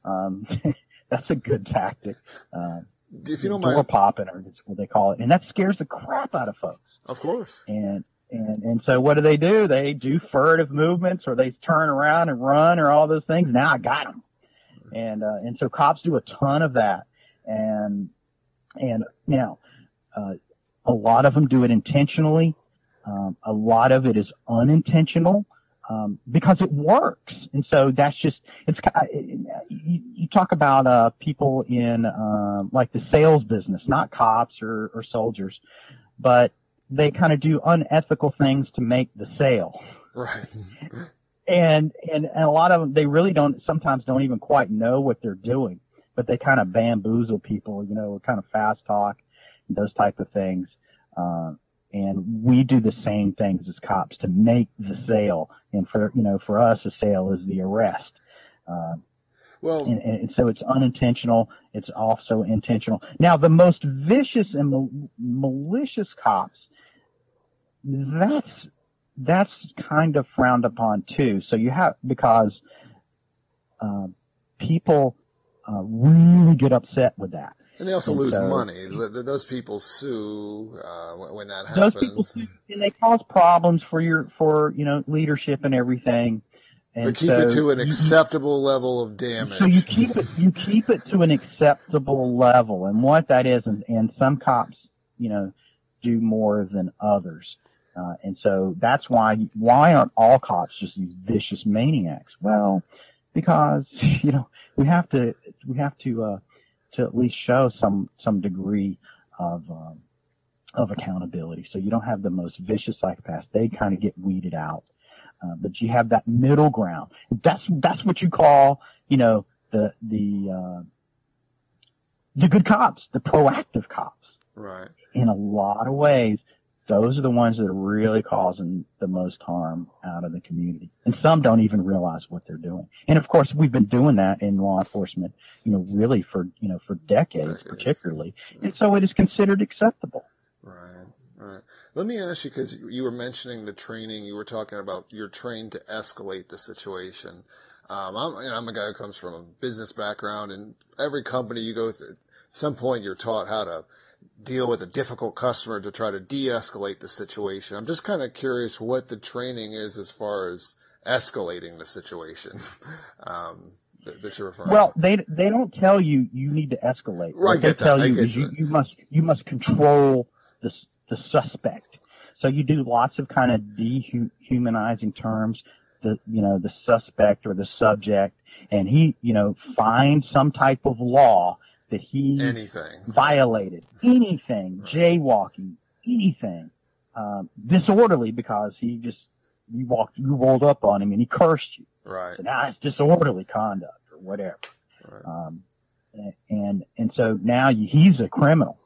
Um, that's a good tactic. Uh, if you don't door mind, popping, or that's what they call it, and that scares the crap out of folks. of course. And and and so what do they do? They do furtive movements, or they turn around and run, or all those things. Now I got them. And uh, and so cops do a ton of that. And and now uh, a lot of them do it intentionally. Um, a lot of it is unintentional um, because it works, and so that's just it's. You, you talk about uh, people in um, like the sales business, not cops or, or soldiers, but they kind of do unethical things to make the sale, Right. and and and a lot of them they really don't sometimes don't even quite know what they're doing, but they kind of bamboozle people, you know, kind of fast talk, those type of things. Uh, and we do the same things as cops to make the sale. And for, you know, for us, a sale is the arrest. Uh, Well, and, and so it's unintentional. It's also intentional. Now, the most vicious and mal- malicious cops, that's, that's kind of frowned upon too. So you have, because, uh, people, uh, really get upset with that. And they also and lose so- money. Th- th- Those people sue, uh, when when that those happens. people and they cause problems for your for you know leadership and everything. And but keep it to an you- acceptable level of damage. So you keep it you keep it to an acceptable level, and what that is, and, and some cops, you know, do more than others, uh, and so that's why why aren't all cops just these vicious maniacs? Well, because you know we have to we have to uh, to at least show some some degree of um, of accountability. So you don't have the most vicious psychopaths; they kind of get weeded out. Uh, but you have that middle ground. That's that's what you call, you know, the the uh, the good cops, the proactive cops. right. In a lot of ways, those are the ones that are really causing the most harm out of the community. And some don't even realize what they're doing. And of course, we've been doing that in law enforcement, you know, really for, you know, for decades, Decades. particularly. And so it is considered acceptable. Right, right. Let me ask you, because you were mentioning the training, you were talking about you're trained to escalate the situation. Um, I'm, you know, I'm a guy who comes from a business background, and every company you go through, at some point you're taught how to deal with a difficult customer to try to de-escalate the situation. I'm just kind of curious what the training is as far as escalating the situation um, that, that you're referring. Well, they they don't tell you you need to escalate. Right, What they that. tell I you is you, you must you must control the the suspect. So you do lots of kind of dehumanizing terms. The you know the suspect or the subject, and he you know finds some type of law that he anything. violated anything, jaywalking, anything, um, disorderly because he just you walked you rolled up on him and he cursed you. Right. So now it's disorderly conduct or whatever. Right. Um, and and so now you, he's a criminal,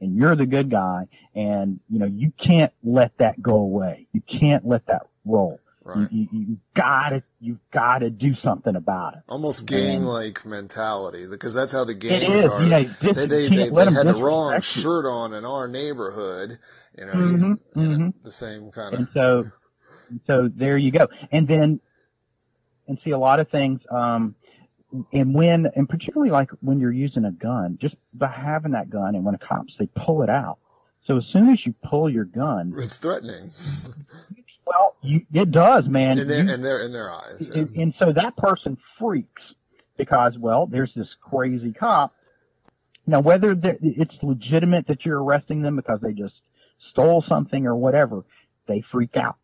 and you're the good guy, and you know you can't let that go away. You can't let that roll. Right. You, you, you gotta you gotta do something about it. Almost gang-like mentality, because that's how the gangs is, are. yeah, they dis- they, they, they had the wrong shirt on in our neighborhood. You know, Mhm, you- you know, mhm. the same kind of. and so so there you go and then and see a lot of things um and when and particularly like when you're using a gun just by having that gun and when a cops they pull it out so as soon as you pull your gun It's threatening well you it does man in their You- in their in their eyes. yeah. and, and so that person freaks because well there's this crazy cop now whether they're- it's legitimate that you're arresting them because they just stole something or whatever they freak out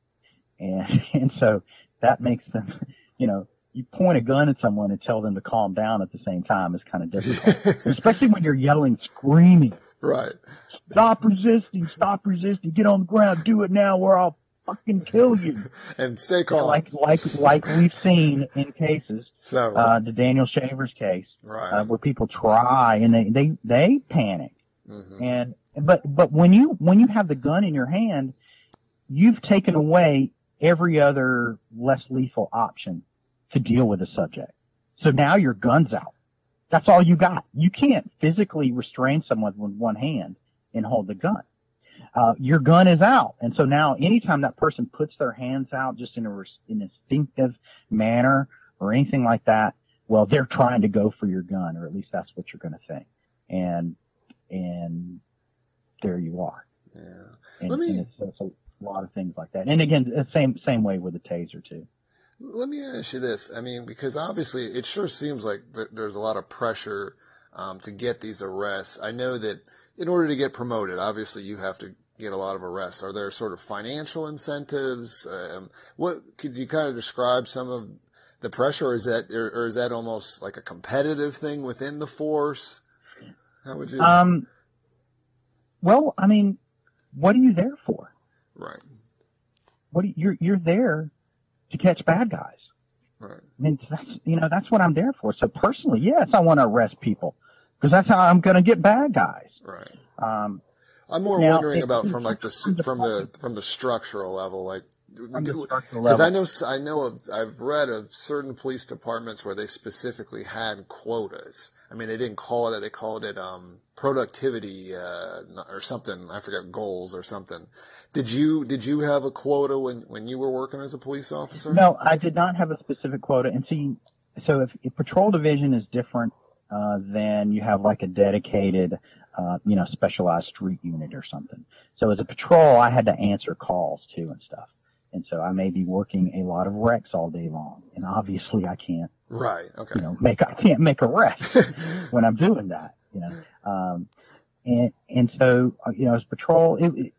and and so that makes them you know you point a gun at someone and tell them to calm down at the same time is kind of difficult especially when you're yelling screaming Right. stop resisting stop resisting get on the ground do it now or i'll fucking kill you And stay calm. like like like we've seen in cases so uh, the Daniel Shavers case, right. uh, where people try and they they they panic, Mhm. and but but when you when you have the gun in your hand, you've taken away every other less lethal option to deal with a subject. So now your gun's out. That's all you got. You can't physically restrain someone with one hand and hold the gun. Uh, your gun is out, and so now anytime that person puts their hands out just in a res- an instinctive manner or anything like that, well, they're trying to go for your gun, or at least that's what you're going to think. And and there you are. yeah. And, Let me- and it's, it's a lot of things like that. And again, same same way with the taser too. Let me ask you this. I mean, because obviously it sure seems like th- there's a lot of pressure um, to get these arrests. I know that in order to get promoted, obviously you have to get a lot of arrests. Are there sort of financial incentives? Um, what could you kind of describe some of the pressure? Or is that or, or is that almost like a competitive thing within the force? How would you? Um, well, I mean, what are you there for? right, What are you, you're you're there to catch bad guys. right. I mean, that's you know that's what I'm there for. So personally, yes, I want to arrest people because that's how I'm going to get bad guys. Right. Um, I'm more Now, wondering it- about from like the from the from the structural level, like From the structural because I know I know of I've read of certain police departments where they specifically had quotas. I mean, they didn't call it that; they called it um, productivity uh, or something. I forget goals or something. Did you did you have a quota when when you were working as a police officer? No, I did not have a specific quota. And see, so if, if patrol division is different, uh, then you have like a dedicated, uh, you know, specialized street unit or something. So as a patrol, I had to answer calls too and stuff. And so I may be working a lot of wrecks all day long. And obviously I can't, Right. Okay. you know, make, I can't make arrests when I'm doing that, you know. Um, and, and so, uh, you know, as patrol, it, it,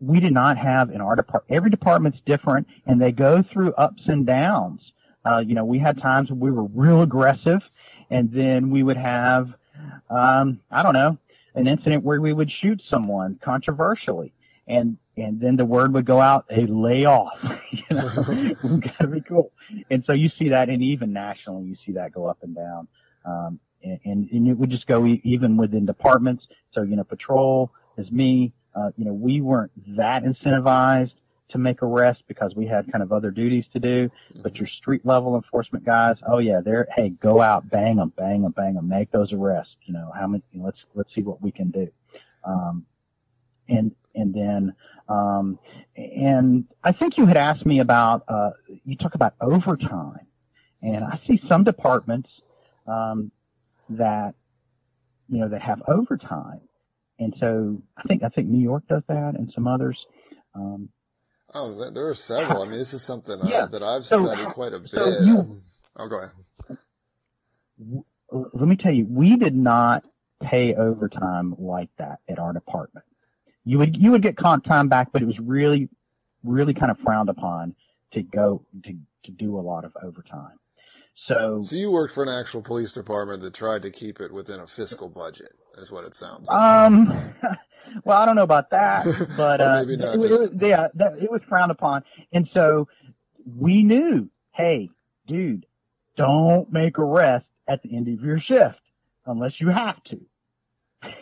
we did not have in our department, every department's different and they go through ups and downs. Uh, you know, we had times when we were real aggressive and then we would have, um, I don't know, an incident where we would shoot someone controversially and, and then the word would go out, hey, lay off, you know, we gotta be cool. And so you see that and even nationally, you see that go up and down. Um, and, and, and it would just go e- even within departments. So, you know, patrol is me, uh, you know, we weren't that incentivized to make arrests because we had kind of other duties to do. But your street level enforcement guys, oh yeah, they're hey, go out, bang them, bang them, bang them, make those arrests. You know, how many? You know, let's let's see what we can do. Um, and and then um, and I think you had asked me about uh, you talk about overtime, and I see some departments um, that you know that have overtime, and so I think I think New York does that, and some others. Um, Oh, there are several. I mean, this is something Yeah. I, that I've So- studied quite a bit. so you- oh, go ahead. let me tell you, we did not pay overtime like that at our department. You would you would get comp time back, but it was really, really kind of frowned upon to go to to do a lot of overtime. So, So you worked for an actual police department that tried to keep it within a fiscal budget, is what it sounds like. um, well, I don't know about that, but uh, maybe not, it, it just- was, yeah, that, it was frowned upon, and so we knew, hey, dude, don't make arrests at the end of your shift unless you have to.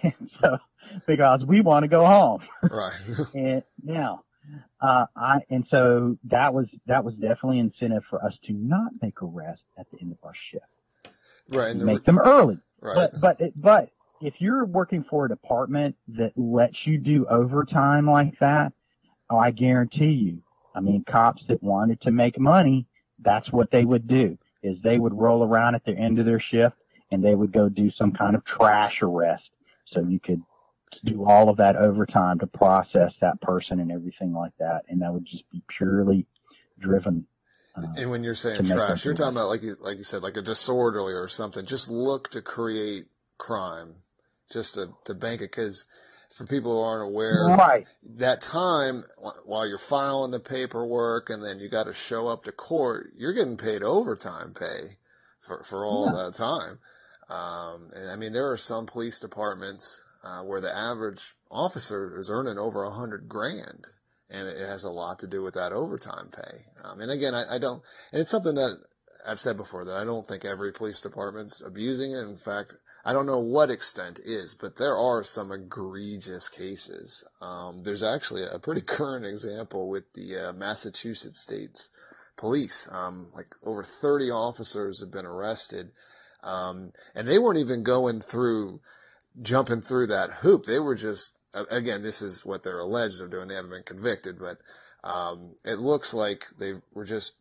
And so, because we want to go home. right. And now, uh, I and so that was that was definitely incentive for us to not make arrests at the end of our shift. right. Make them early. right. But but it, but if you're working for a department that lets you do overtime like that, oh, I guarantee you. I mean, cops that wanted to make money, that's what they would do. Is they would roll around at the end of their shift and they would go do some kind of trash arrest, so you could do all of that overtime to process that person and everything like that, and that would just be purely driven. uh, And when you're saying trash, you're talking about like you, like you said, like a disorderly or something. Just look to create crime, just to to bank it. Because for people who aren't aware, right. that time while you're filing the paperwork and then you got to show up to court, you're getting paid overtime pay for for all Yeah. that time. Um, and I mean, there are some police departments uh, where the average officer is earning over a hundred grand, and it has a lot to do with that overtime pay. Um, and again, I, I don't, and it's something that I've said before that I don't think every police department's abusing it. In fact, I don't know what extent is, but there are some egregious cases. Um, there's actually a pretty current example with the uh, Massachusetts State's police. Um, like over 30 officers have been arrested. Um, and they weren't even going through, jumping through that hoop. They were just, again, this is what they're alleged of doing. They haven't been convicted, but, um, it looks like they were just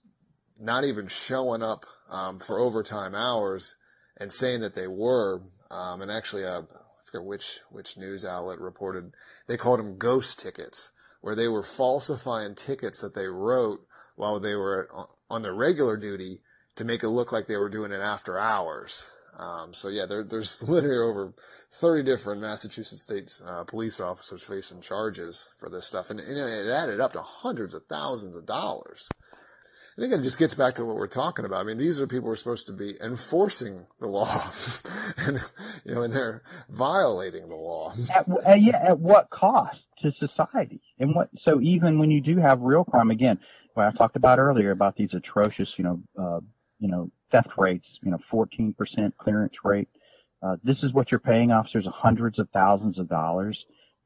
not even showing up, um, for overtime hours and saying that they were. Um, and actually, uh, I forget which, which news outlet reported, they called them ghost tickets, where they were falsifying tickets that they wrote while they were on- their regular duty to make it look like they were doing it after hours. Um, so yeah, there, there's literally over 30 different Massachusetts state uh, police officers facing charges for this stuff, and, and it added up to hundreds of thousands of dollars. And again, it just gets back to what we're talking about. I mean, these are people who are supposed to be enforcing the law, and you know, and they're violating the law. at, uh, yeah, at what cost to society? And what? So even when you do have real crime, again, what I talked about earlier about these atrocious, you know, uh, you know, theft rates, you know, 14% clearance rate. Uh, this is what you're paying officers hundreds of thousands of dollars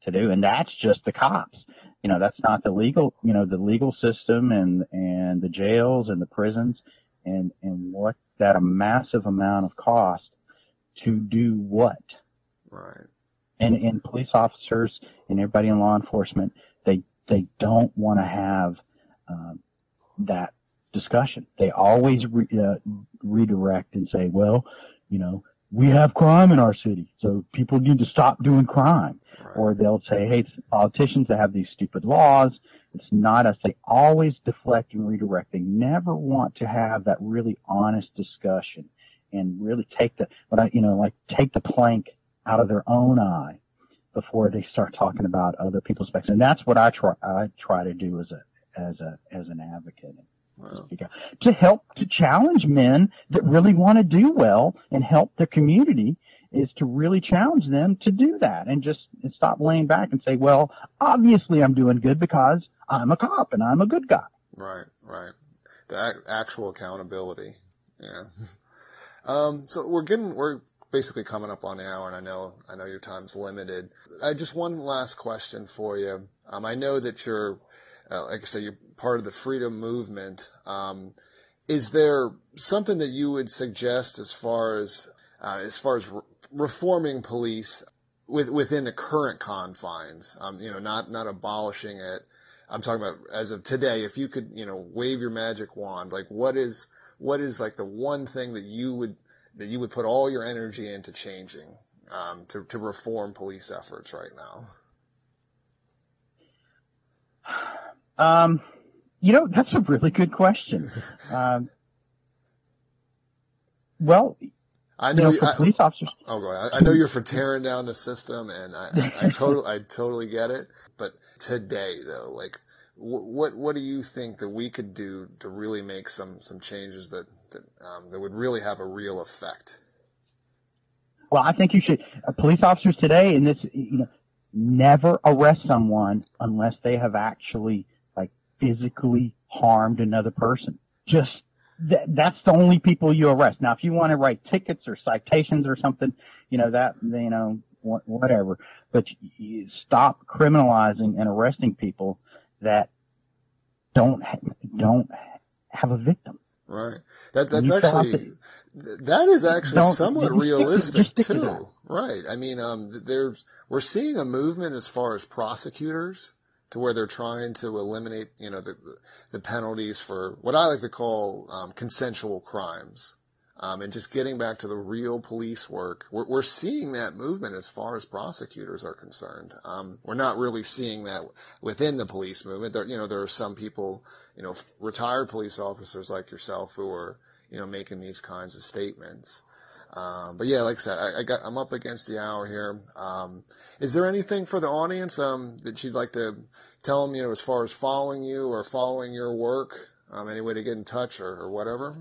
to do, and that's just the cops. You know, that's not the legal, you know, the legal system and and the jails and the prisons, and and what that a massive amount of cost to do what Right. and and police officers and everybody in law enforcement they they don't want to have um, that discussion. They always re, uh, redirect and say, well, you know, we have crime in our city, so people need to stop doing crime. Right. Or they'll say, hey, it's politicians that have these stupid laws. It's not us. They always deflect and redirect. They never want to have that really honest discussion and really take the, what I, you know, like take the plank out of their own eye before they start talking about other people's specs. And that's what I try, I try to do as a, as a, as an advocate To help to challenge men that really want to do well and help their community is to really challenge them to do that and just stop laying back and say, well, obviously I'm doing good because I'm a cop and I'm a good guy. Right, right. The ac- actual accountability. Yeah. Um, so we're getting, we're basically coming up on the hour, and I know I know your time's limited. I just one last question for you. Um, I know that you're, uh, like I said, you're part of the freedom movement. Um, is there something that you would suggest as far as uh, as far as re- reforming police with, within the current confines? Um, you know, not not abolishing it. I'm talking about as of today. If you could, you know, wave your magic wand, like what is what is like the one thing that you would that you would put all your energy into changing um, to to reform police efforts right now? Um, you know, that's a really good question. Um, well, I know, know, you- for I, police officers, oh, go ahead. I, I know you're for tearing down the system, and I, I, I totally, I totally get it. But today, though, like, wh- what, what do you think that we could do to really make some, some changes that, that, um, that would really have a real effect? well, I think you should. Uh, police officers today, in this, you know, never arrest someone unless they have actually physically harmed another person. Just th- that's the only people you arrest. Now, if you want to write tickets or citations or something, you know that you know whatever. But you, stop criminalizing and arresting people that don't ha- don't have a victim. Right. That, that's You fill out actually, that is actually Don't- somewhat just stick to- realistic to too. Right. I mean, um, there's, we're seeing a movement as far as prosecutors to where they're trying to eliminate, you know, the, the penalties for what I like to call, um, consensual crimes. Um, and just getting back to the real police work, we're, we're seeing that movement as far as prosecutors are concerned. Um, we're not really seeing that within the police movement. There, you know, there are some people, you know, retired police officers like yourself who are, you know, making these kinds of statements. Um, but yeah, like I said, I, I got, I'm up against the hour here. Um, is there anything for the audience, um, that you'd like to tell them, you know, as far as following you or following your work? Um, any way to get in touch or, or whatever?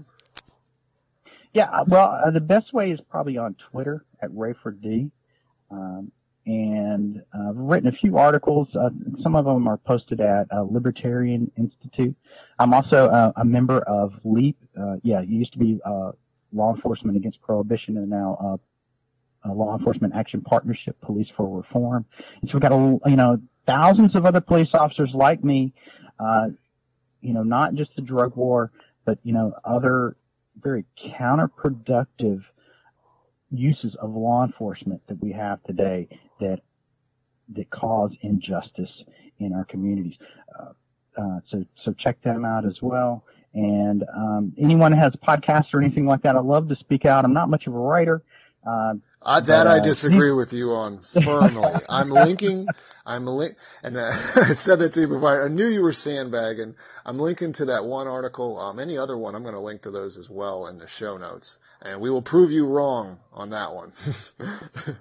Yeah, uh, well, uh, the best way is probably on Twitter at Rayford D. Um, and uh, I've written a few articles. Uh, some of them are posted at uh, Libertarian Institute. I'm also a member of LEAP. Yeah, it used to be Law Enforcement Against Prohibition, and now Law Enforcement Action Partnership Police for Reform. And so we've got a, you know thousands of other police officers like me. Uh, you know, not just the drug war, but you know other very counterproductive uses of law enforcement that we have today that that cause injustice in our communities. Uh, uh, so so check them out as well. And um, anyone has a podcast or anything like that, I love to speak out. I'm not much of a writer. Uh, I, that I uh, disagree with you on firmly. I'm linking, I'm link, and uh, I said that to you before. I knew you were sandbagging. I'm linking to that one article. Um, any other one, I'm going to link to those as well in the show notes, and we will prove you wrong on that one.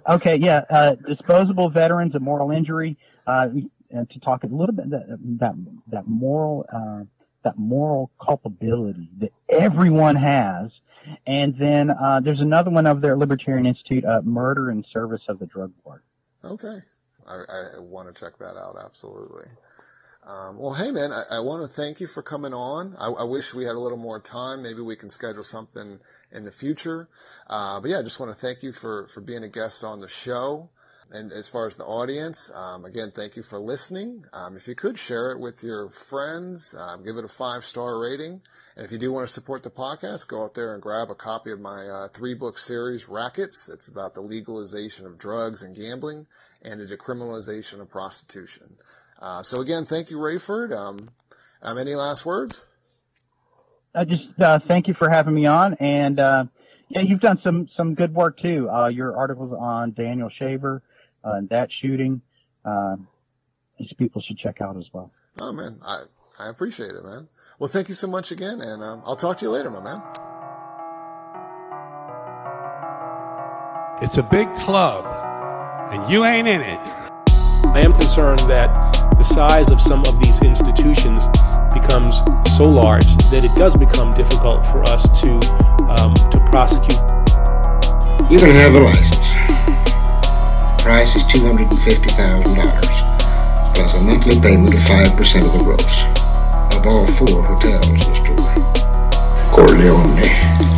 Okay, yeah, uh, disposable veterans of moral injury. Uh, and to talk a little bit that that that moral uh, that moral culpability that everyone has, and then uh, there's another one there at Libertarian Institute, uh, murder in service of the drug war. okay, I, I want to check that out absolutely. Um, well, hey man, I, I want to thank you for coming on. I, I wish we had a little more time. Maybe we can schedule something in the future. Uh, but yeah, I just want to thank you for, for being a guest on the show. And as far as the audience, um, again, thank you for listening. Um, if you could share it with your friends, um, give it a five star rating. And if you do want to support the podcast, go out there and grab a copy of my uh, three book series, Rackets. It's about the legalization of drugs and gambling and the decriminalization of prostitution. Uh, so again, thank you, Rayford. Um, um, any last words? I just uh, thank you for having me on, and uh, yeah, you've done some some good work too. Uh, your articles on Daniel Shaver uh, and that shooting, uh, these people should check out as well. Oh man, I, I appreciate it, man. Well, thank you so much again, and um, I'll talk to you later, my man. It's a big club, and you ain't in it. I am concerned that the size of some of these institutions becomes so large that it does become difficult for us to um, to prosecute. You can have a license. Price is two hundred and fifty thousand dollars, plus a monthly payment of five percent of the gross of all four hotels Mister Corleone.